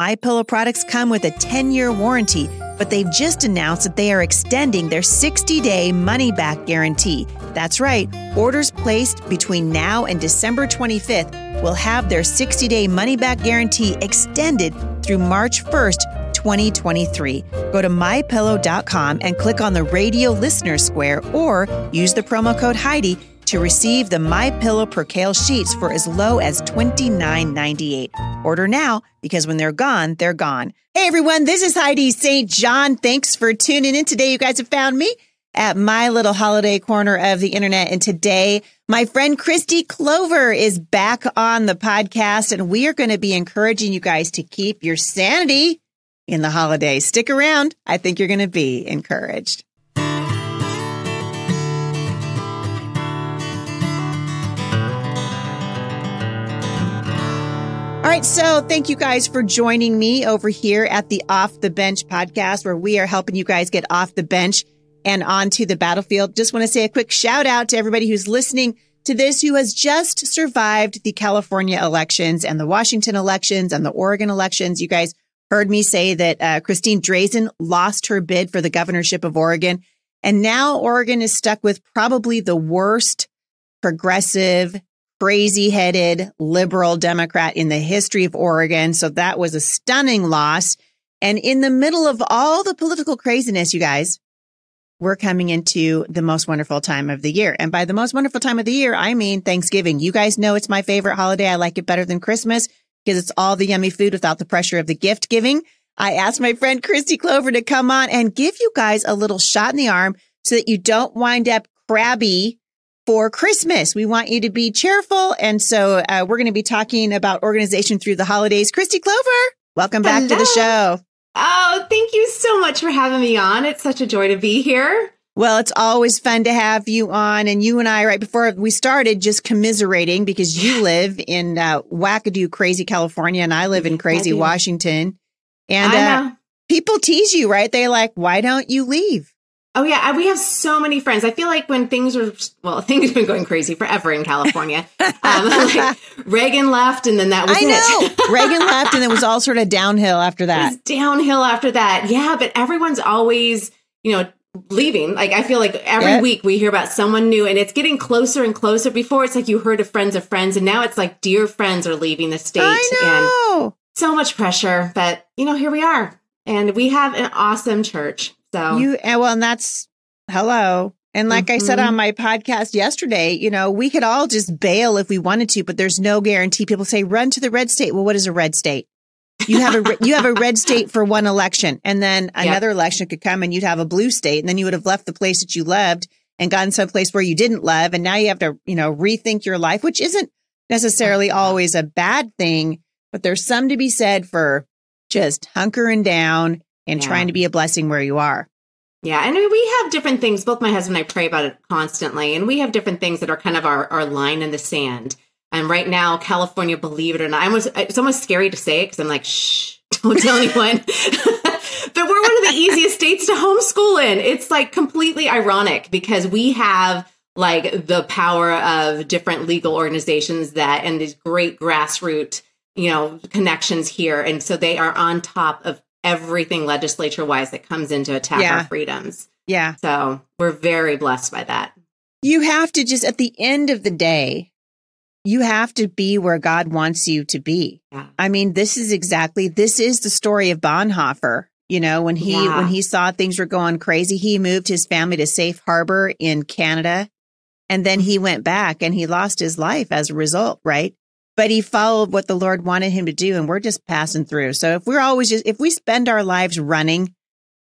My Pillow products come with a 10-year warranty, but they've just announced that they are extending their 60-day money-back guarantee. That's right. Orders placed between now and December 25th will have their 60-day money-back guarantee extended through March 1st, 2023. Go to mypillow.com and click on the radio listener square or use the promo code Heidi to receive the My Pillow Percale sheets for as low as $29.98. Order now because when they're gone, they're gone. Hey everyone, this is Heidi St. John. Thanks for tuning in today. You guys have found me at my little holiday corner of the internet. And today, my friend Kristi Clover is back on the podcast, and we are going to be encouraging you guys to keep your sanity in the holidays. Stick around. I think you're going to be encouraged. All right. So thank you guys for joining me over here at the Off the Bench podcast, where we are helping you guys get off the bench and onto the battlefield. Just want to say a quick shout out to everybody who's listening to this, who has just survived the California elections and the Washington elections and the Oregon elections. You guys heard me say that uh, Christine Drazan lost her bid for the governorship of Oregon. And now Oregon is stuck with probably the worst progressive crazy headed liberal Democrat in the history of Oregon. So that was a stunning loss. And in the middle of all the political craziness, you guys, we're coming into the most wonderful time of the year. And by the most wonderful time of the year, I mean Thanksgiving. You guys know it's my favorite holiday. I like it better than Christmas because it's all the yummy food without the pressure of the gift giving. I asked my friend Kristi Clover to come on and give you guys a little shot in the arm so that you don't wind up crabby for Christmas. We want you to be cheerful. And so uh, we're going to be talking about organization through the holidays. Kristi Clover, welcome back Hello. to the show. Oh, thank you so much for having me on. It's such a joy to be here. Well, it's always fun to have you on. And you and I, right before we started, just commiserating because you live in uh, wackadoo, crazy California, and I live in crazy Washington. And uh, people tease you, right? They're like, why don't you leave? Oh yeah, we have so many friends. I feel like when things are well, things have been going crazy forever in California. Um, like Reagan left, and then that was I it. know Reagan left, and it was all sort of downhill after that. downhill after that, yeah. But everyone's always, you know, leaving. Like I feel like every yep. week we hear about someone new, and it's getting closer and closer. Before it's like you heard of friends of friends, and now it's like dear friends are leaving the state, I and so much pressure. But you know, here we are, and we have an awesome church. So you well, and that's hello. And like mm-hmm. I said on mm-hmm. my podcast yesterday, you know, we could all just bail if we wanted to, but there's no guarantee. People say run to the red state. Well, what is a red state? You have a you have a red state for one election, and then another election could come, and you'd have a blue state, and then you would have left the place that you loved and gone someplace where you didn't love, and now you have to you know rethink your life, which isn't necessarily always a bad thing, but there's some to be said for just hunkering down and yeah. trying to be a blessing where you are. Yeah, and we have different things. Both my husband and I pray about it constantly, and we have different things that are kind of our, our line in the sand. And right now, California, believe it or not, I was it's almost scary to say it because I'm like, shh, don't tell anyone. but we're one of the easiest states to homeschool in. It's like completely ironic because we have like the power of different legal organizations that and these great grassroots, you know, connections here. And so they are on top of everything legislature wise that comes in to attack yeah. our freedoms. Yeah. So we're very blessed by that. You have to just, at the end of the day, you have to be where God wants you to be. Yeah. I mean, this is exactly, this is the story of Bonhoeffer. You know, when he, yeah. when he saw things were going crazy, he moved his family to safe harbor in Canada. And then he went back and he lost his life as a result, right? But he followed what the Lord wanted him to do. And we're just passing through. So if we're always just, if we spend our lives running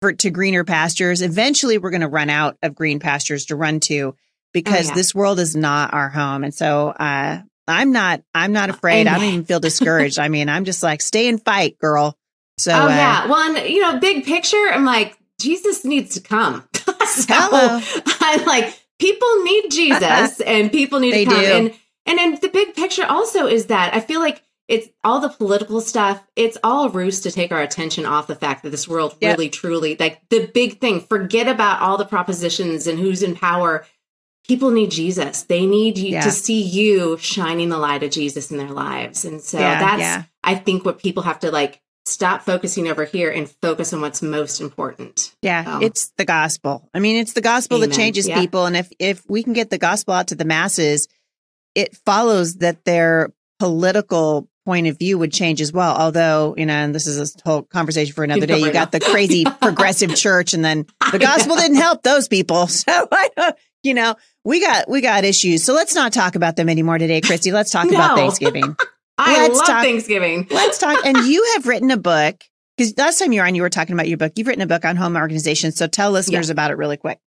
for, to greener pastures, eventually we're going to run out of green pastures to run to because oh, yeah. this world is not our home. And so, uh, I'm not, I'm not afraid. I don't even feel discouraged. I mean, I'm just like, stay and fight, girl. So, oh, uh, yeah. Well, and, you know, big picture, I'm like, Jesus needs to come. so I'm like, people need Jesus and people need to come. Do. And and then the big picture also is that I feel like it's all the political stuff. It's all a ruse to take our attention off the fact that this world yep. really, truly, like the big thing, forget about all the propositions and who's in power. People need Jesus. They need you yeah. to see you shining the light of Jesus in their lives. And so yeah, that's, yeah. I think, what people have to like stop focusing over here and focus on what's most important. Yeah, um, it's the gospel. I mean, it's the gospel amen. that changes people and if if we can get the gospel out to the masses, it follows that their political point of view would change as well. Although, you know, and this is a whole conversation for another day. You got the crazy progressive church and then the gospel didn't help those people. So I don't, you know, we got, we got issues. So let's not talk about them anymore today, Kristi. Let's talk no. about Thanksgiving. I let's love talk, Thanksgiving. let's talk. And you have written a book because last time you were on, you were talking about your book. You've written a book on home organization. So tell listeners yeah. about it really quick.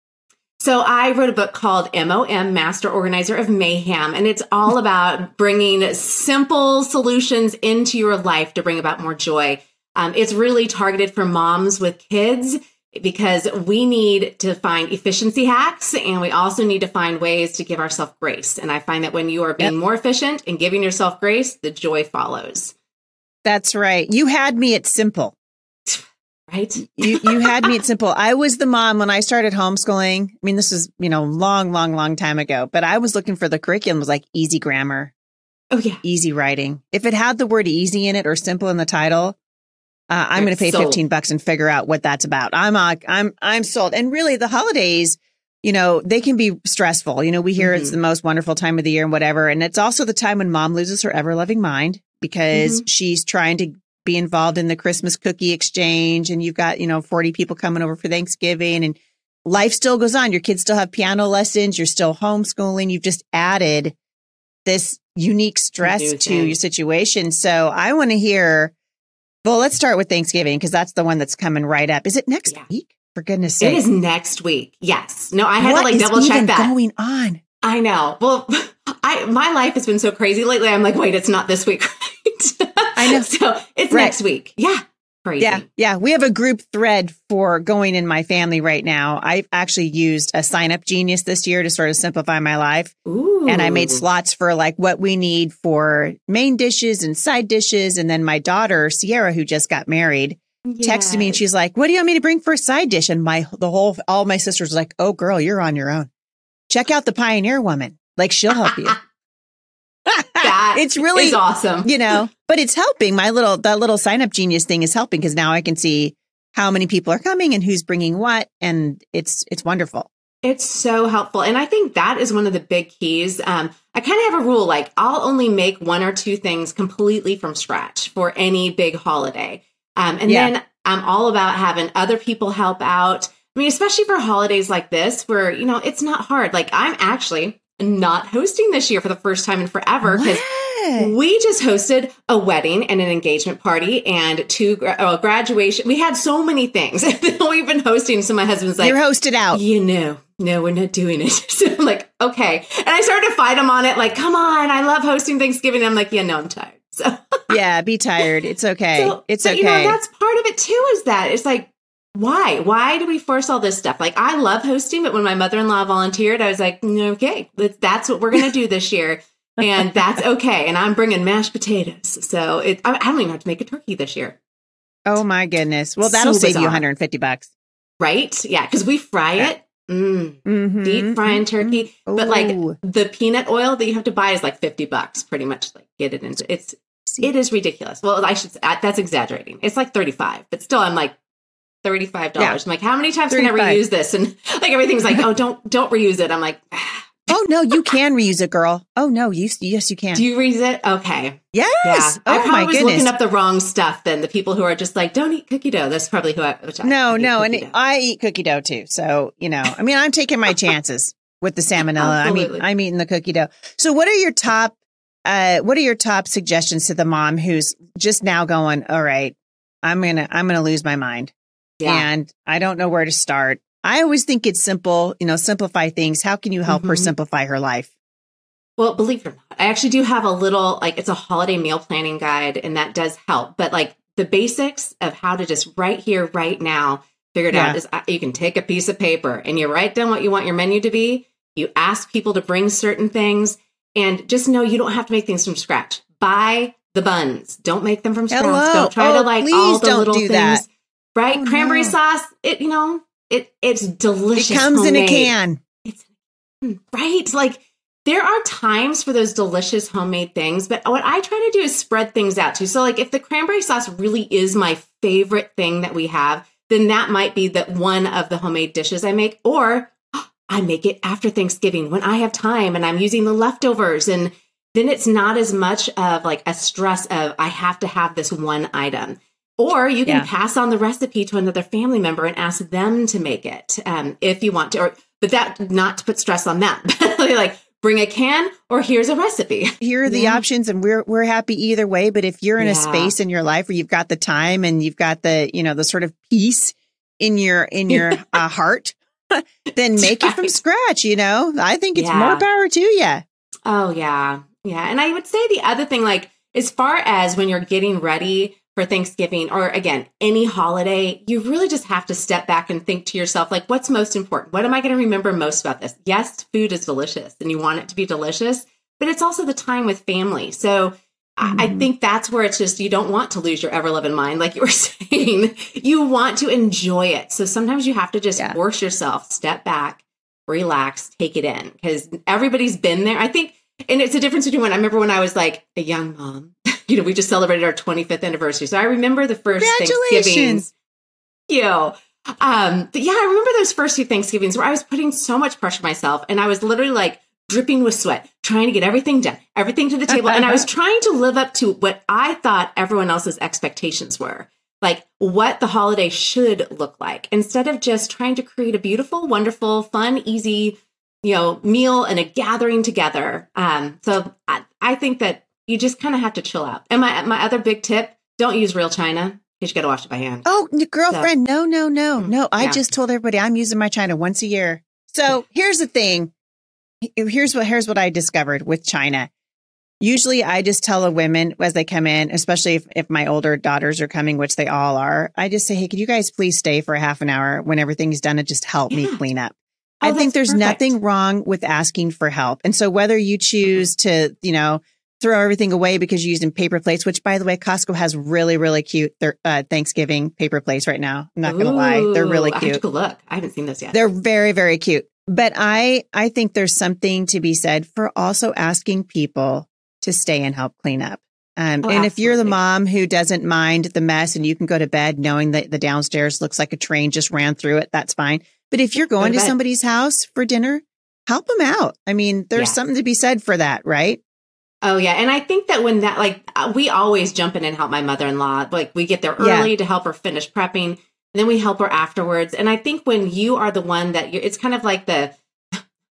So I wrote a book called MOM, Master Organizer of Mayhem, and it's all about bringing simple solutions into your life to bring about more joy. Um, it's really targeted for moms with kids because we need to find efficiency hacks and we also need to find ways to give ourselves grace. And I find that when you are being yep. more efficient and giving yourself grace, the joy follows. That's right. You had me at simple. Right. you you had me at simple. I was the mom when I started homeschooling. I mean, this was, you know, long, long, long time ago, but I was looking for the curriculum was like easy grammar. Oh yeah. Easy writing. If it had the word easy in it or simple in the title, uh, I'm going to pay sold. 15 bucks and figure out what that's about. I'm, uh, I'm, I'm sold. And really the holidays, you know, they can be stressful. You know, we hear mm-hmm. it's the most wonderful time of the year and whatever. And it's also the time when mom loses her ever loving mind because mm-hmm. she's trying to be involved in the Christmas cookie exchange and you've got, you know, 40 people coming over for Thanksgiving and life still goes on. Your kids still have piano lessons. You're still homeschooling. You've just added this unique stress to your situation. So I want to hear, well, let's start with Thanksgiving because that's the one that's coming right up. Is it next yeah. week? For goodness sake. It is next week. Yes. No, I had what to like double check that. going on? I know. Well, I my life has been so crazy lately. I'm like, wait, it's not this week? I know. so it's right. next week. Yeah. Crazy. Yeah. Yeah. We have a group thread for going in my family right now. I've actually used a sign up genius this year to sort of simplify my life. Ooh. And I made slots for like what we need for main dishes and side dishes. And then my daughter, Sierra, who just got married, yes. texted me and she's like, what do you want me to bring for a side dish? And my, the whole, all my sisters were like, oh girl, you're on your own. Check out the pioneer woman. Like she'll help you. that it's really awesome. You know, but it's helping. My little that little sign up genius thing is helping because now I can see how many people are coming and who's bringing what, and it's it's wonderful. It's so helpful, and I think that is one of the big keys. Um, I kind of have a rule like I'll only make one or two things completely from scratch for any big holiday, um, and yeah. then I'm all about having other people help out. I mean, especially for holidays like this, where you know it's not hard. Like I'm actually not hosting this year for the first time in forever because we just hosted a wedding and an engagement party and two graduation. We had so many things we've been hosting. So my husband's like, "You're hosted out." You know, no, we're not doing it. so I'm like, okay. And I started to fight him on it. Like, come on, I love hosting Thanksgiving. I'm like, yeah, no, I'm tired. So yeah, be tired. It's okay. So, it's okay. You know, that's part of it too. Is that it's like why? Why do we force all this stuff? Like, I love hosting, but when my mother in law volunteered, I was like, mm, okay, that's what we're going to do this year. and that's okay. And I'm bringing mashed potatoes. So it, I don't even have to make a turkey this year. Oh my goodness. Well, that'll so save you 150 bucks. Right? Yeah. Cause we fry it. Mm, mm-hmm. Deep frying turkey. Mm-hmm. But like the peanut oil that you have to buy is like 50 bucks, pretty much like get it into it's, it is ridiculous. Well, I should, that's exaggerating. It's like 35, but still I'm like, $35. Yeah. I'm like, how many times 35. can I reuse this? And like everything's like, oh, don't don't reuse it. I'm like, oh no, you can reuse it, girl. Oh no, you yes you can. Do you reuse it? Okay. Yes. Yeah. Oh, I probably was goodness. looking up the wrong stuff. Then the people who are just like, don't eat cookie dough. That's probably who I. I no, no, and dough. I eat cookie dough too. So you know, I mean, I'm taking my chances with the salmonella. I mean, I'm eating the cookie dough. So what are your top? Uh, what are your top suggestions to the mom who's just now going? All right, I'm gonna I'm gonna lose my mind. Yeah. And I don't know where to start. I always think it's simple, you know, simplify things. How can you help mm-hmm. her simplify her life? Well, believe it or not, I actually do have a little, like, it's a holiday meal planning guide, and that does help. But, like, the basics of how to just right here, right now, figure it yeah. out is uh, you can take a piece of paper and you write down what you want your menu to be. You ask people to bring certain things, and just know you don't have to make things from scratch. Buy the buns. Don't make them from scratch. Hello. Don't try oh, to like all the little things. That right? Oh, Cranberry no. sauce, it you know, it it's delicious. It comes homemade. in a can. It's mm, right, like there are times for those delicious homemade things, but what I try to do is spread things out too. So, like, if the cranberry sauce really is my favorite thing that we have, then that might be that one of the homemade dishes I make, or I make it after Thanksgiving when I have time and I'm using the leftovers. And then it's not as much of like a stress of I have to have this one item. Or you can yeah. pass on the recipe to another family member and ask them to make it um, if you want to. Or, but that not to put stress on them. like bring a can or here's a recipe. Here are the yeah. options and we're we're happy either way, but if you're in yeah. a space in your life where you've got the time and you've got the, you know, the sort of peace in your in your uh, heart, then make it from scratch, you know? I think it's yeah. more power to you. Oh yeah. Yeah. And I would say the other thing like as far as when you're getting ready for Thanksgiving or again, any holiday, you really just have to step back and think to yourself, like, what's most important? What am I going to remember most about this? Yes, food is delicious and you want it to be delicious, but it's also the time with family. So mm-hmm. I think that's where it's just, you don't want to lose your ever loving mind, like you were saying. you want to enjoy it. So sometimes you have to just yeah. force yourself, step back, relax, take it in because everybody's been there. I think, and it's a difference between when I remember when I was like a young mom you know, we just celebrated our 25th anniversary. So I remember the first Thanksgiving. You know, um, but yeah, I remember those first few Thanksgivings where I was putting so much pressure on myself and I was literally like dripping with sweat, trying to get everything done, everything to the table. and I was trying to live up to what I thought everyone else's expectations were. Like what the holiday should look like instead of just trying to create a beautiful, wonderful, fun, easy, you know, meal and a gathering together. Um, so I, I think that you just kind of have to chill out. And my my other big tip: don't use real china. You got to wash it by hand. Oh, girlfriend, so. no, no, no, mm, no. I yeah. just told everybody I'm using my china once a year. So here's the thing. Here's what here's what I discovered with china. Usually I just tell the women as they come in, especially if, if my older daughters are coming, which they all are, I just say, Hey, could you guys please stay for a half an hour when everything's done and just help yeah. me clean up? Oh, I think there's perfect. nothing wrong with asking for help. And so whether you choose to, you know, throw everything away because you're using paper plates, which by the way, Costco has really, really cute uh, Thanksgiving paper plates right now. I'm not going to lie. They're really cute. I have to look. I haven't seen those yet. They're very, very cute. But I, I think there's something to be said for also asking people to stay and help clean up. Um, oh, and if you're the mom who doesn't mind the mess and you can go to bed knowing that the downstairs looks like a train just ran through it, that's fine. But if you're going to, to somebody's house for dinner, help them out. I mean, there's something to be said for that, right? Oh yeah, and I think that when that like uh, we always jump in and help my mother-in-law. Like we get there early yeah. to help her finish prepping, and then we help her afterwards. And I think when you are the one that you're, it's kind of like the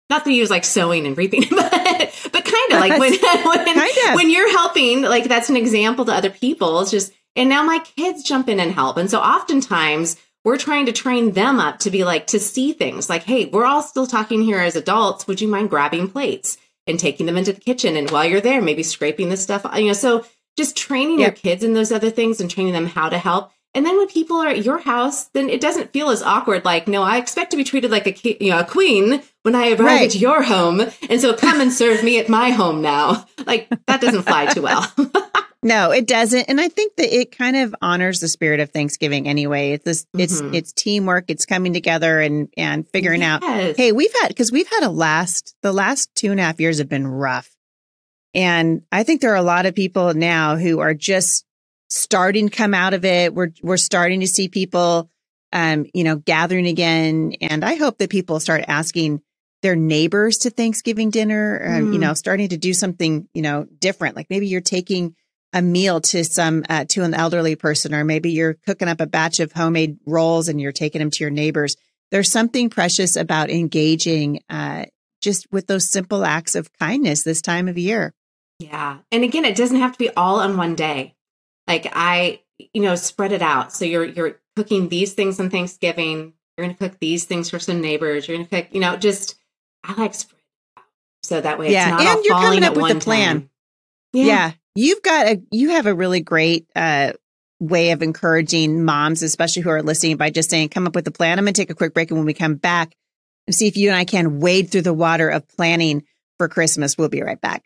not that you use like sewing and reaping, but but kind of like when when, when you're helping, like that's an example to other people. It's just and now my kids jump in and help, and so oftentimes we're trying to train them up to be like to see things like, hey, we're all still talking here as adults. Would you mind grabbing plates? And taking them into the kitchen. And while you're there, maybe scraping the stuff, you know, so just training your kids in those other things and training them how to help. And then when people are at your house, then it doesn't feel as awkward. Like, no, I expect to be treated like a you know a queen when I arrive right. at your home, and so come and serve me at my home now. Like that doesn't fly too well. No, it doesn't. And I think that it kind of honors the spirit of Thanksgiving anyway. It's this, mm-hmm. it's it's teamwork, it's coming together and and figuring yes. out. Hey, we've had because we've had a last the last two and a half years have been rough. And I think there are a lot of people now who are just starting to come out of it. We're we're starting to see people um, you know, gathering again. And I hope that people start asking their neighbors to Thanksgiving dinner, um, mm. you know, starting to do something, you know, different. Like maybe you're taking a meal to some uh, to an elderly person or maybe you're cooking up a batch of homemade rolls and you're taking them to your neighbors. There's something precious about engaging uh, just with those simple acts of kindness this time of year. Yeah. And again it doesn't have to be all on one day. Like i you know spread it out. So you're you're cooking these things on thanksgiving. You're going to cook these things for some neighbors. You're going to cook you know just i like spread out so that way yeah and you're coming up with a plan. Yeah. yeah you've got a you have a really great uh, way of encouraging moms, especially who are listening, by just saying, "Come up with a plan." I'm going to take a quick break, and when we come back, and see if you and I can wade through the water of planning for Christmas. We'll be right back.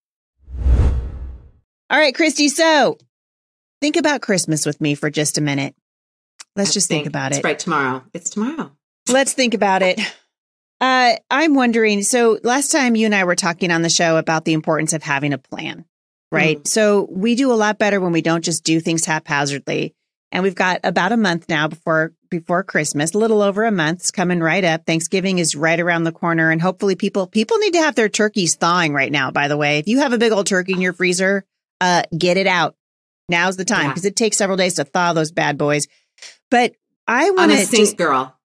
All right, Kristi. So think about Christmas with me for just a minute. Let's just think, think about it's it. Right tomorrow. It's tomorrow. Let's think about it. Uh, I'm wondering. So last time you and I were talking on the show about the importance of having a plan, right? Mm. So we do a lot better when we don't just do things haphazardly. And we've got about a month now before before Christmas, a little over a month's coming right up. Thanksgiving is right around the corner, and hopefully people people need to have their turkeys thawing right now. By the way, if you have a big old turkey in your freezer, uh, get it out. Now's the time because yeah. it takes several days to thaw those bad boys. But I want to sink girl.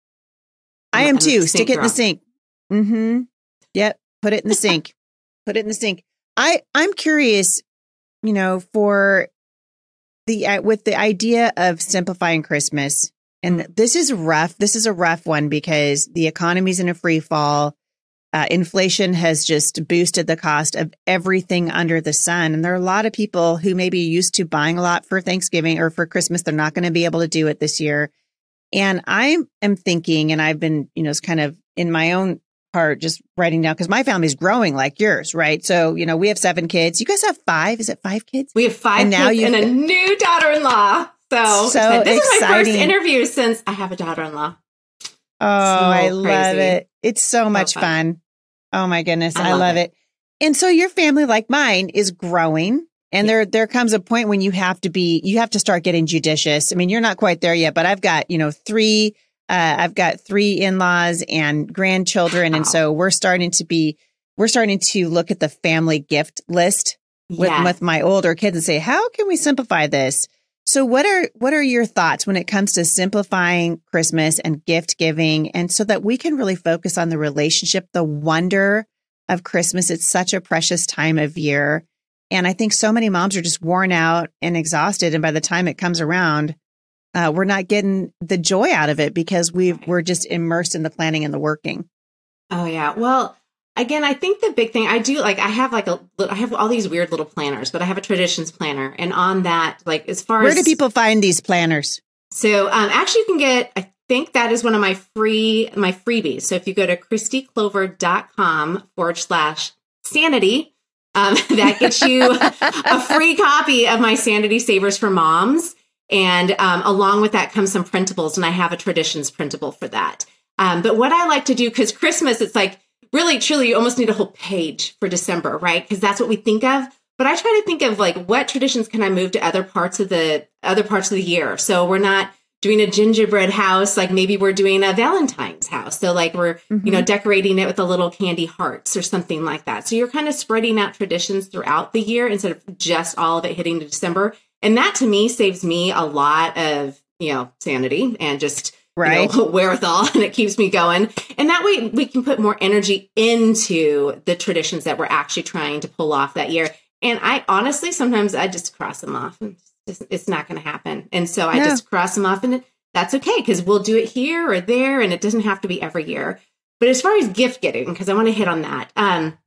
I am too. Stick it girl. in the sink. Mm-hmm. Yep. Put it in the sink. Put it in the sink. I I'm curious, you know, for the uh, with the idea of simplifying Christmas. And this is rough. This is a rough one because the economy's in a free fall. Uh, inflation has just boosted the cost of everything under the sun. And there are a lot of people who may be used to buying a lot for Thanksgiving or for Christmas. They're not going to be able to do it this year. And I am thinking, and I've been, you know, it's kind of in my own part, just writing down because my family's growing like yours, right? So, you know, we have seven kids. You guys have five. Is it five kids? We have five and now you and a new daughter in law. So, so this exciting. is my first interview since I have a daughter in law. Oh, so I love it. It's so much so fun. fun. Oh my goodness. I, I love, love it. it. And so your family, like mine, is growing. And yeah. there, there comes a point when you have to be, you have to start getting judicious. I mean, you're not quite there yet, but I've got, you know, three, uh, I've got three in-laws and grandchildren. Wow. And so we're starting to be, we're starting to look at the family gift list with, yeah. with my older kids and say, how can we simplify this? So what are what are your thoughts when it comes to simplifying Christmas and gift giving and so that we can really focus on the relationship, the wonder of Christmas. It's such a precious time of year. And I think so many moms are just worn out and exhausted and by the time it comes around, uh, we're not getting the joy out of it because we we're just immersed in the planning and the working. Oh yeah. Well, again, I think the big thing I do like I have like a I have all these weird little planners, but I have a traditions planner, and on that, like as far where as where do people find these planners? So um, actually, you can get. I think that is one of my free my freebies. So if you go to kristiclover.com forward slash sanity, um, that gets you a free copy of my Sanity Savers for Moms. And um, along with that comes some printables, and I have a traditions printable for that. Um, but what I like to do, because Christmas, it's like really, truly, you almost need a whole page for December, right? Because that's what we think of. But I try to think of like what traditions can I move to other parts of the other parts of the year. So we're not doing a gingerbread house like maybe we're doing a Valentine's house. So like we're mm-hmm. you know mm-hmm. decorating it with a little candy hearts or something like that. So you're kind of spreading out traditions throughout the year instead of just all of it hitting the December. And that to me saves me a lot of you know sanity and just right you know, wherewithal and it keeps me going. And that way we can put more energy into the traditions that we're actually trying to pull off that year. And i honestly sometimes i just cross them off. And it's, just, it's not going to happen. And so i yeah. just cross them off and that's okay because we'll do it here or there and it doesn't have to be every year. But as far as gift getting because i want to hit on that um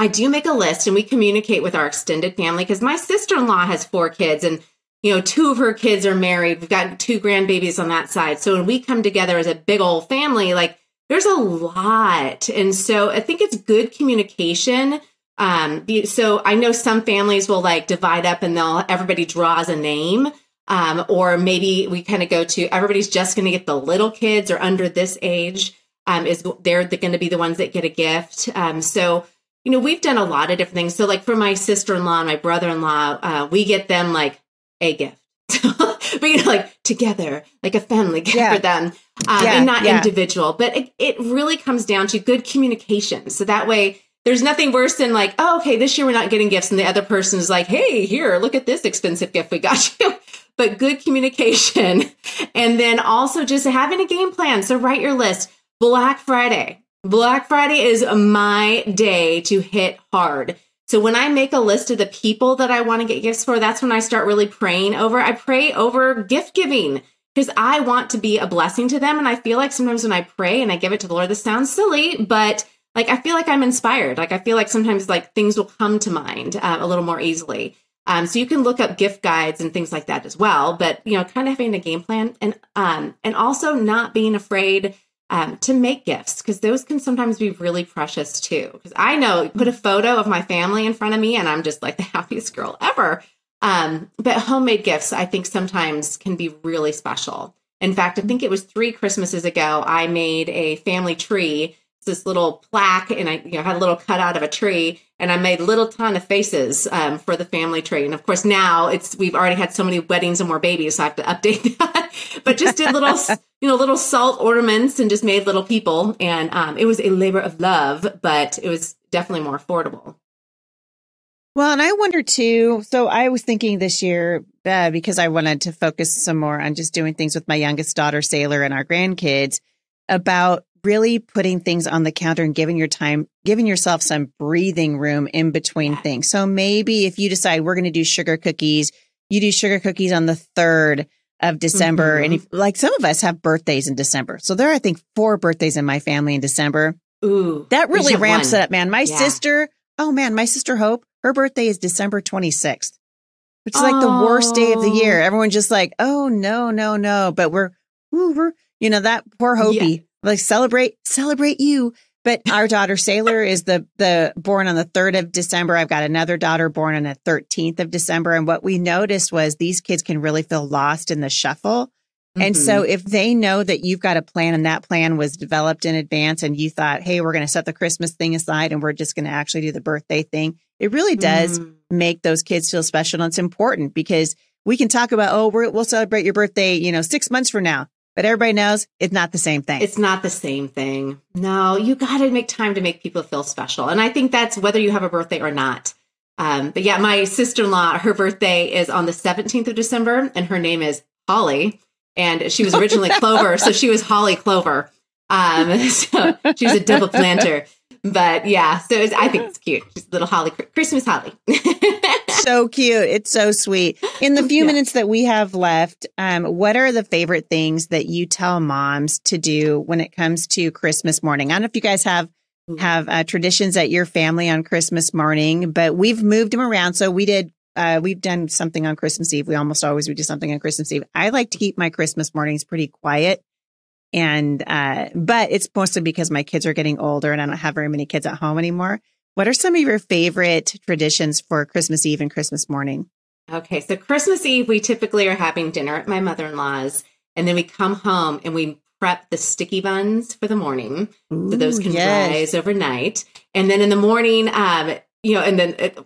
I do make a list and we communicate with our extended family because my sister in law has four kids and you know, two of her kids are married. We've got two grandbabies on that side. So when we come together as a big old family, like there's a lot. And so I think it's good communication. Um, so I know some families will like divide up and they'll, everybody draws a name. Um, or maybe we kind of go to everybody's just going to get the little kids or under this age. Um, is they're going to be the ones that get a gift. Um, so, you know, we've done a lot of different things. So, like for my sister in law and my brother in law, uh, we get them like a gift. but you know, like together, like a family gift yeah. for them, um, yeah, and not yeah. individual. But it, it really comes down to good communication. So that way, there's nothing worse than like, oh, okay, this year we're not getting gifts, and the other person is like, hey, here, look at this expensive gift we got you. but good communication, and then also just having a game plan. So write your list. Black Friday. Black Friday is my day to hit hard So when I make a list of the people that I want to get gifts for, that's when I start really praying over. I pray over gift giving because I want to be a blessing to them. And I feel like sometimes when I pray and I give it to the Lord, this sounds silly, but like I feel like I'm inspired. Like I feel like sometimes like things will come to mind uh, a little more easily. Um, so you can look up gift guides and things like that as well. But you know, kind of having a game plan and um, and also not being afraid um, to make gifts because those can sometimes be really precious too. Because I know, put a photo of my family in front of me and I'm just like the happiest girl ever. Um, but homemade gifts, I think sometimes can be really special. In fact, I think it was three Christmases ago, I made a family tree It's this little plaque and I you know had a little cutout of a tree and I made little ton of faces um, for the family tree. And of course now it's we've already had so many weddings and more babies, so I have to update that. but just did little you know little salt ornaments and just made little people. And um, it was a labor of love, but it was definitely more affordable. Well, and I wonder too. So I was thinking this year uh, because I wanted to focus some more on just doing things with my youngest daughter, Sailor, and our grandkids about really putting things on the counter and giving your time, giving yourself some breathing room in between things. So maybe if you decide we're going to do sugar cookies, you do sugar cookies on the 3rd of December. Mm-hmm. And if, like some of us have birthdays in December. So there are, I think, four birthdays in my family in December. Ooh, that really ramps one. it up, man. My yeah. sister, oh man, my sister Hope, her birthday is December 26th, which is oh. like the worst day of the year. Everyone's just like, oh no, no, no. But we're, ooh, we're, you know, that poor Hopey, Yeah like celebrate, celebrate you. But our daughter Sailor is the the born on the 3rd of December. I've got another daughter born on the 13th of December. And what we noticed was these kids can really feel lost in the shuffle. Mm-hmm. And so mm-hmm. if they know that you've got a plan and that plan was developed in advance and you thought, hey, we're going to set the Christmas thing aside and we're just going to actually do the birthday thing, it really does mm. make those kids feel special. And it's important because we can talk about, oh, we will celebrate your birthday, you know, six months from now but everybody knows it's not the same thing. It's not the same thing. No, you got to make time to make people feel special. And I think that's whether you have a birthday or not. Um, but yeah, my sister in law, her birthday is on the 17th of December, and her name is Holly. And she was originally Clover, so she was Holly Clover. Um, so she was a double planter but yeah, so I think it's cute. Just little holly, Christmas holly. so cute. It's so sweet. In the few yeah. minutes that we have left, um, what are the favorite things that you tell moms to do when it comes to Christmas morning? I don't know if you guys have have uh, traditions at your family on Christmas morning, but we've moved them around. So we did. Uh, we've done something on Christmas Eve. We almost always we do something on Christmas Eve. I like to keep my Christmas mornings pretty quiet. And, uh, but it's mostly because my kids are getting older and I don't have very many kids at home anymore. What are some of your favorite traditions for Christmas Eve and Christmas morning? Okay. So Christmas Eve, we typically are having dinner at my mother-in-law's and then we come home and we prep the sticky buns for the morning. Ooh, so those can yes. rise overnight. And then in the morning, um, you know, and then it,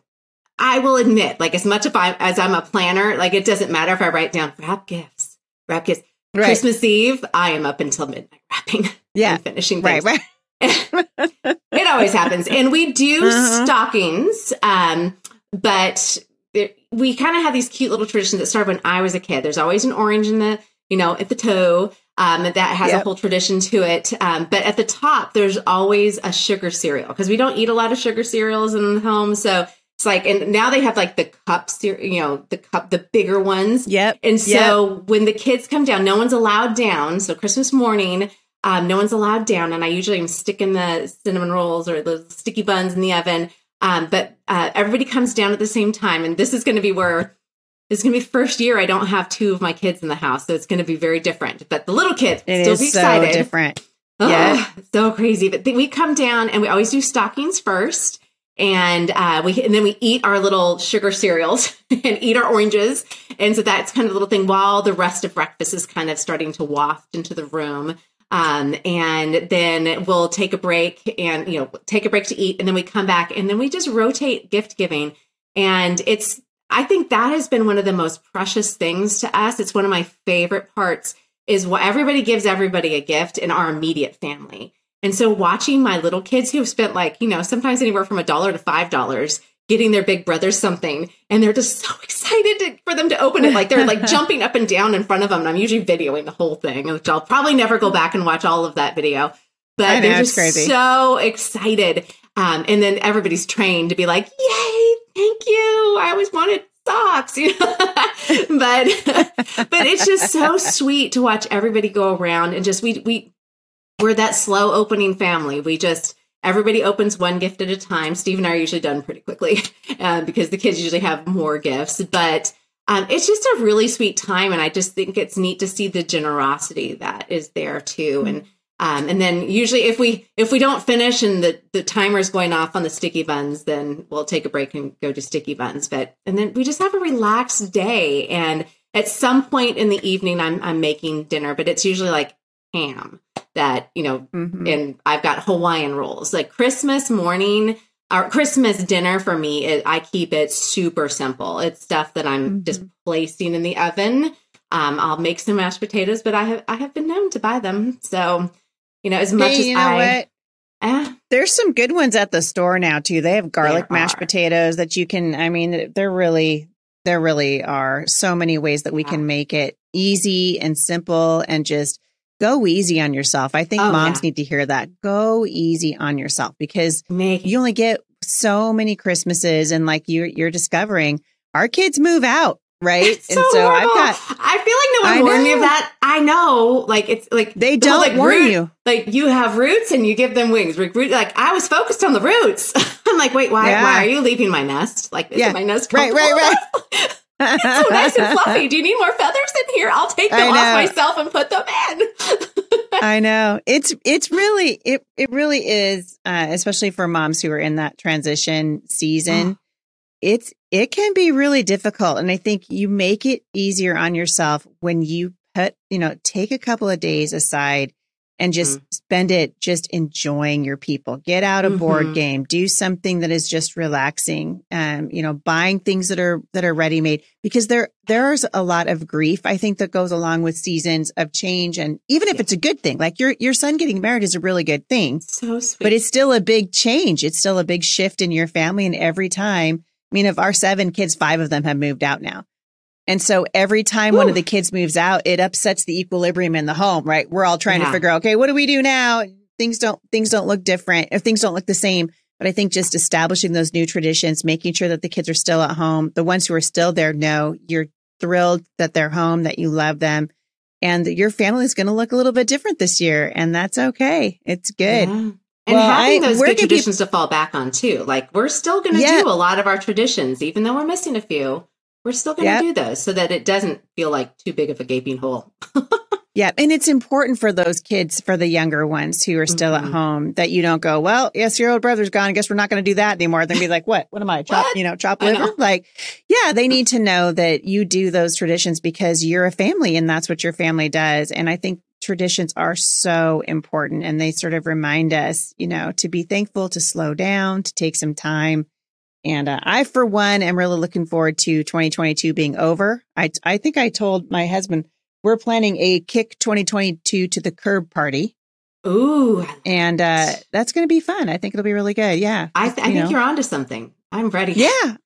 I will admit, like as much if I, as I'm a planner, like it doesn't matter if I write down wrap gifts, wrap gifts. Right. Christmas Eve, I am up until midnight wrapping. Yeah. finishing things. Right, right. it always happens. And we do uh-huh. stockings, um, but it, we kind of have these cute little traditions that started when I was a kid. There's always an orange in the, you know, at the toe. Um, that has yep. a whole tradition to it. Um, but at the top, there's always a sugar cereal because we don't eat a lot of sugar cereals in the home. So it's like, and now they have like the cups, you know, the cup, the bigger ones. Yep. And so yep. when the kids come down, no one's allowed down. So Christmas morning, um, no one's allowed down. And I usually am sticking the cinnamon rolls or the sticky buns in the oven. Um, but uh, everybody comes down at the same time. And this is going to be where this is going to be first year I don't have two of my kids in the house. So it's going to be very different. But the little kids it still be excited. So different. Oh, yeah. So crazy. But th- we come down and we always do stockings first and uh, we and then we eat our little sugar cereals and eat our oranges, and so that's kind of the little thing while the rest of breakfast is kind of starting to waft into the room. Um, and then we'll take a break and you know take a break to eat, and then we come back, and then we just rotate gift giving, and it's I think that has been one of the most precious things to us. It's one of my favorite parts is what everybody gives everybody a gift in our immediate family. And so watching my little kids who have spent like, you know, sometimes anywhere from a dollar to five dollars getting their big brother something and they're just so excited to, for them to open it like they're like jumping up and down in front of them and i'm usually videoing the whole thing which i'll probably never go back and watch all of that video but know, they're just crazy. so excited Um, and then everybody's trained to be like, "Yay, thank you! I always wanted socks," you know. but but it's just so sweet to watch everybody go around and just we we we're that slow opening family. We just everybody opens one gift at a time. Steve and I are usually done pretty quickly uh, because the kids usually have more gifts, but. Um, it's just a really sweet time, and I just think it's neat to see the generosity that is there too. And um, and then usually if we if we don't finish and the the timer is going off on the sticky buns, then we'll take a break and go to sticky buns. But and then we just have a relaxed day. And at some point in the evening, I'm I'm making dinner, but it's usually like ham that you know, mm-hmm. and I've got Hawaiian rolls. Like Christmas morning our Christmas dinner for me, it, I keep it super simple. It's stuff that I'm mm-hmm. just placing in the oven. Um, I'll make some mashed potatoes, but I have I have been known to buy them. So you know, as much hey, as you know I. What? There's some good ones at the store now too. They have garlic mashed potatoes that you can. I mean, they're really there really are so many ways that we yeah. can make it easy and simple and just go easy on yourself. I think oh, moms yeah. need to hear that. Go easy on yourself because make- you only get so many Christmases and like you're you're discovering our kids move out right? so and so horrible. I've got. I feel like no one warned me of that. I know, like it's like they don't like, warn root, you. Like you have roots and you give them wings. Like I was focused on the roots. I'm like, wait, why? Yeah. Why are you leaving my nest? Like, is yeah. my nest right, right, right. it's so nice and fluffy. Do you need more feathers in here? I'll take them off myself and put them in. I know it's it's really it it really is, uh, especially for moms who are in that transition season. it's it can be really difficult. And I think you make it easier on yourself when you put, you know, take a couple of days aside and just mm-hmm. spend it just enjoying your people. Get out a mm-hmm. board game, do something that is just relaxing. Um, you know, buying things that are that are ready made because there there's a lot of grief I think that goes along with seasons of change and even if yeah. it's a good thing, like your your son getting married is a really good thing. So sweet. But it's still a big change. It's still a big shift in your family and every time I mean, of our seven kids, five of them have moved out now. And so every time Ooh. one of the kids moves out, it upsets the equilibrium in the home, right? We're all trying yeah. to figure out, okay, what do we do now? Things don't, things don't look different or things don't look the same. But I think just establishing those new traditions, making sure that the kids are still at home, the ones who are still there know you're thrilled that they're home, that you love them, and your family is going to look a little bit different this year. And that's okay. It's good. Yeah. And well, having I, those good traditions people, to fall back on too. Like we're still going to yeah. do a lot of our traditions, even though we're missing a few. We're still going to yep. do those so that it doesn't feel like too big of a gaping hole. yeah. And it's important for those kids, for the younger ones who are still mm-hmm. at home, that you don't go, well, yes, your old brother's gone. I guess we're not going to do that anymore. Then be like, what? What am I? Chop, what? you know, chop liver? Know. Like, yeah, they need to know that you do those traditions because you're a family and that's what your family does. And I think traditions are so important and they sort of remind us, you know, to be thankful, to slow down, to take some time. And uh, I, for one, am really looking forward to 2022 being over. I, I think I told my husband we're planning a kick 2022 to the curb party. Ooh. And uh, that's going to be fun. I think it'll be really good. Yeah. I, th- I think know. you're onto something. I'm ready. Yeah.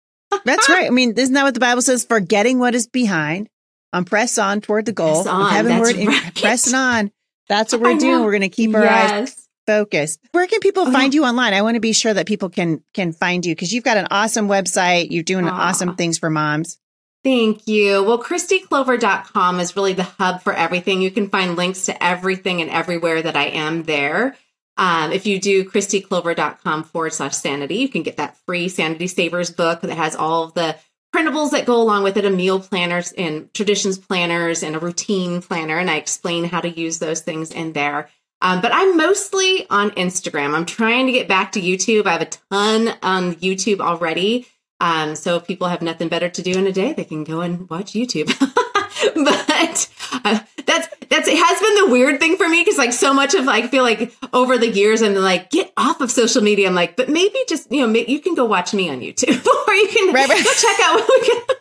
That's right. I mean, isn't that what the Bible says? Forgetting what is behind on press on toward the goal. Press on, right. pressing on. That's what we're doing. We're going to keep our yes. eyes focused. Where can people oh, find you online? I want to be sure that people can can find you because you've got an awesome website. You're doing awesome things for moms. Thank you. Well, KristiClover.com is really the hub for everything. You can find links to everything and everywhere that I am there. Um, if you do KristiClover.com forward slash sanity, you can get that free Sanity Savers book that has all of the printables that go along with it a meal planners and traditions planners and a routine planner and i explain how to use those things in there um, but i'm mostly on instagram i'm trying to get back to youtube i have a ton on youtube already um, so if people have nothing better to do in a day they can go and watch youtube but uh, that's that's it has been the weird thing for me because like so much of like feel like over the years I'm like get off of social media. I'm like, but maybe just you know you can go watch me on YouTube or you can right, right. go check out what we can.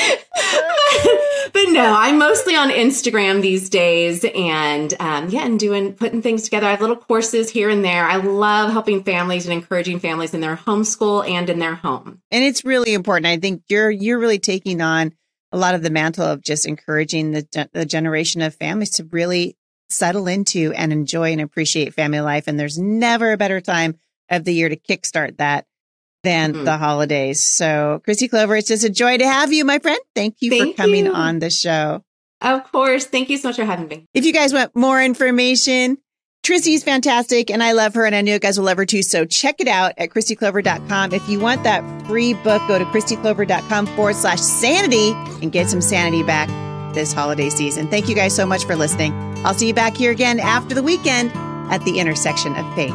but, no, I'm mostly on Instagram these days, and um, yeah, and doing putting things together. I have little courses here and there. I love helping families and encouraging families in their homeschool and in their home. And it's really important. I think you're you're really taking on a lot of the mantle of just encouraging the, the generation of families to really settle into and enjoy and appreciate family life. And there's never a better time of the year to kickstart that than Mhm. the holidays. So, Kristi Clover, it's just a joy to have you, my friend. Thank you Thank for coming you. on the show. Of course. Thank you so much for having me. If you guys want more information, Kristi's fantastic and I love her and I know you guys will love her too. So check it out at KristiClover.com. If you want that free book, go to KristiClover.com forward slash sanity and get some sanity back this holiday season. Thank you guys so much for listening. I'll see you back here again after the weekend at the intersection of faith.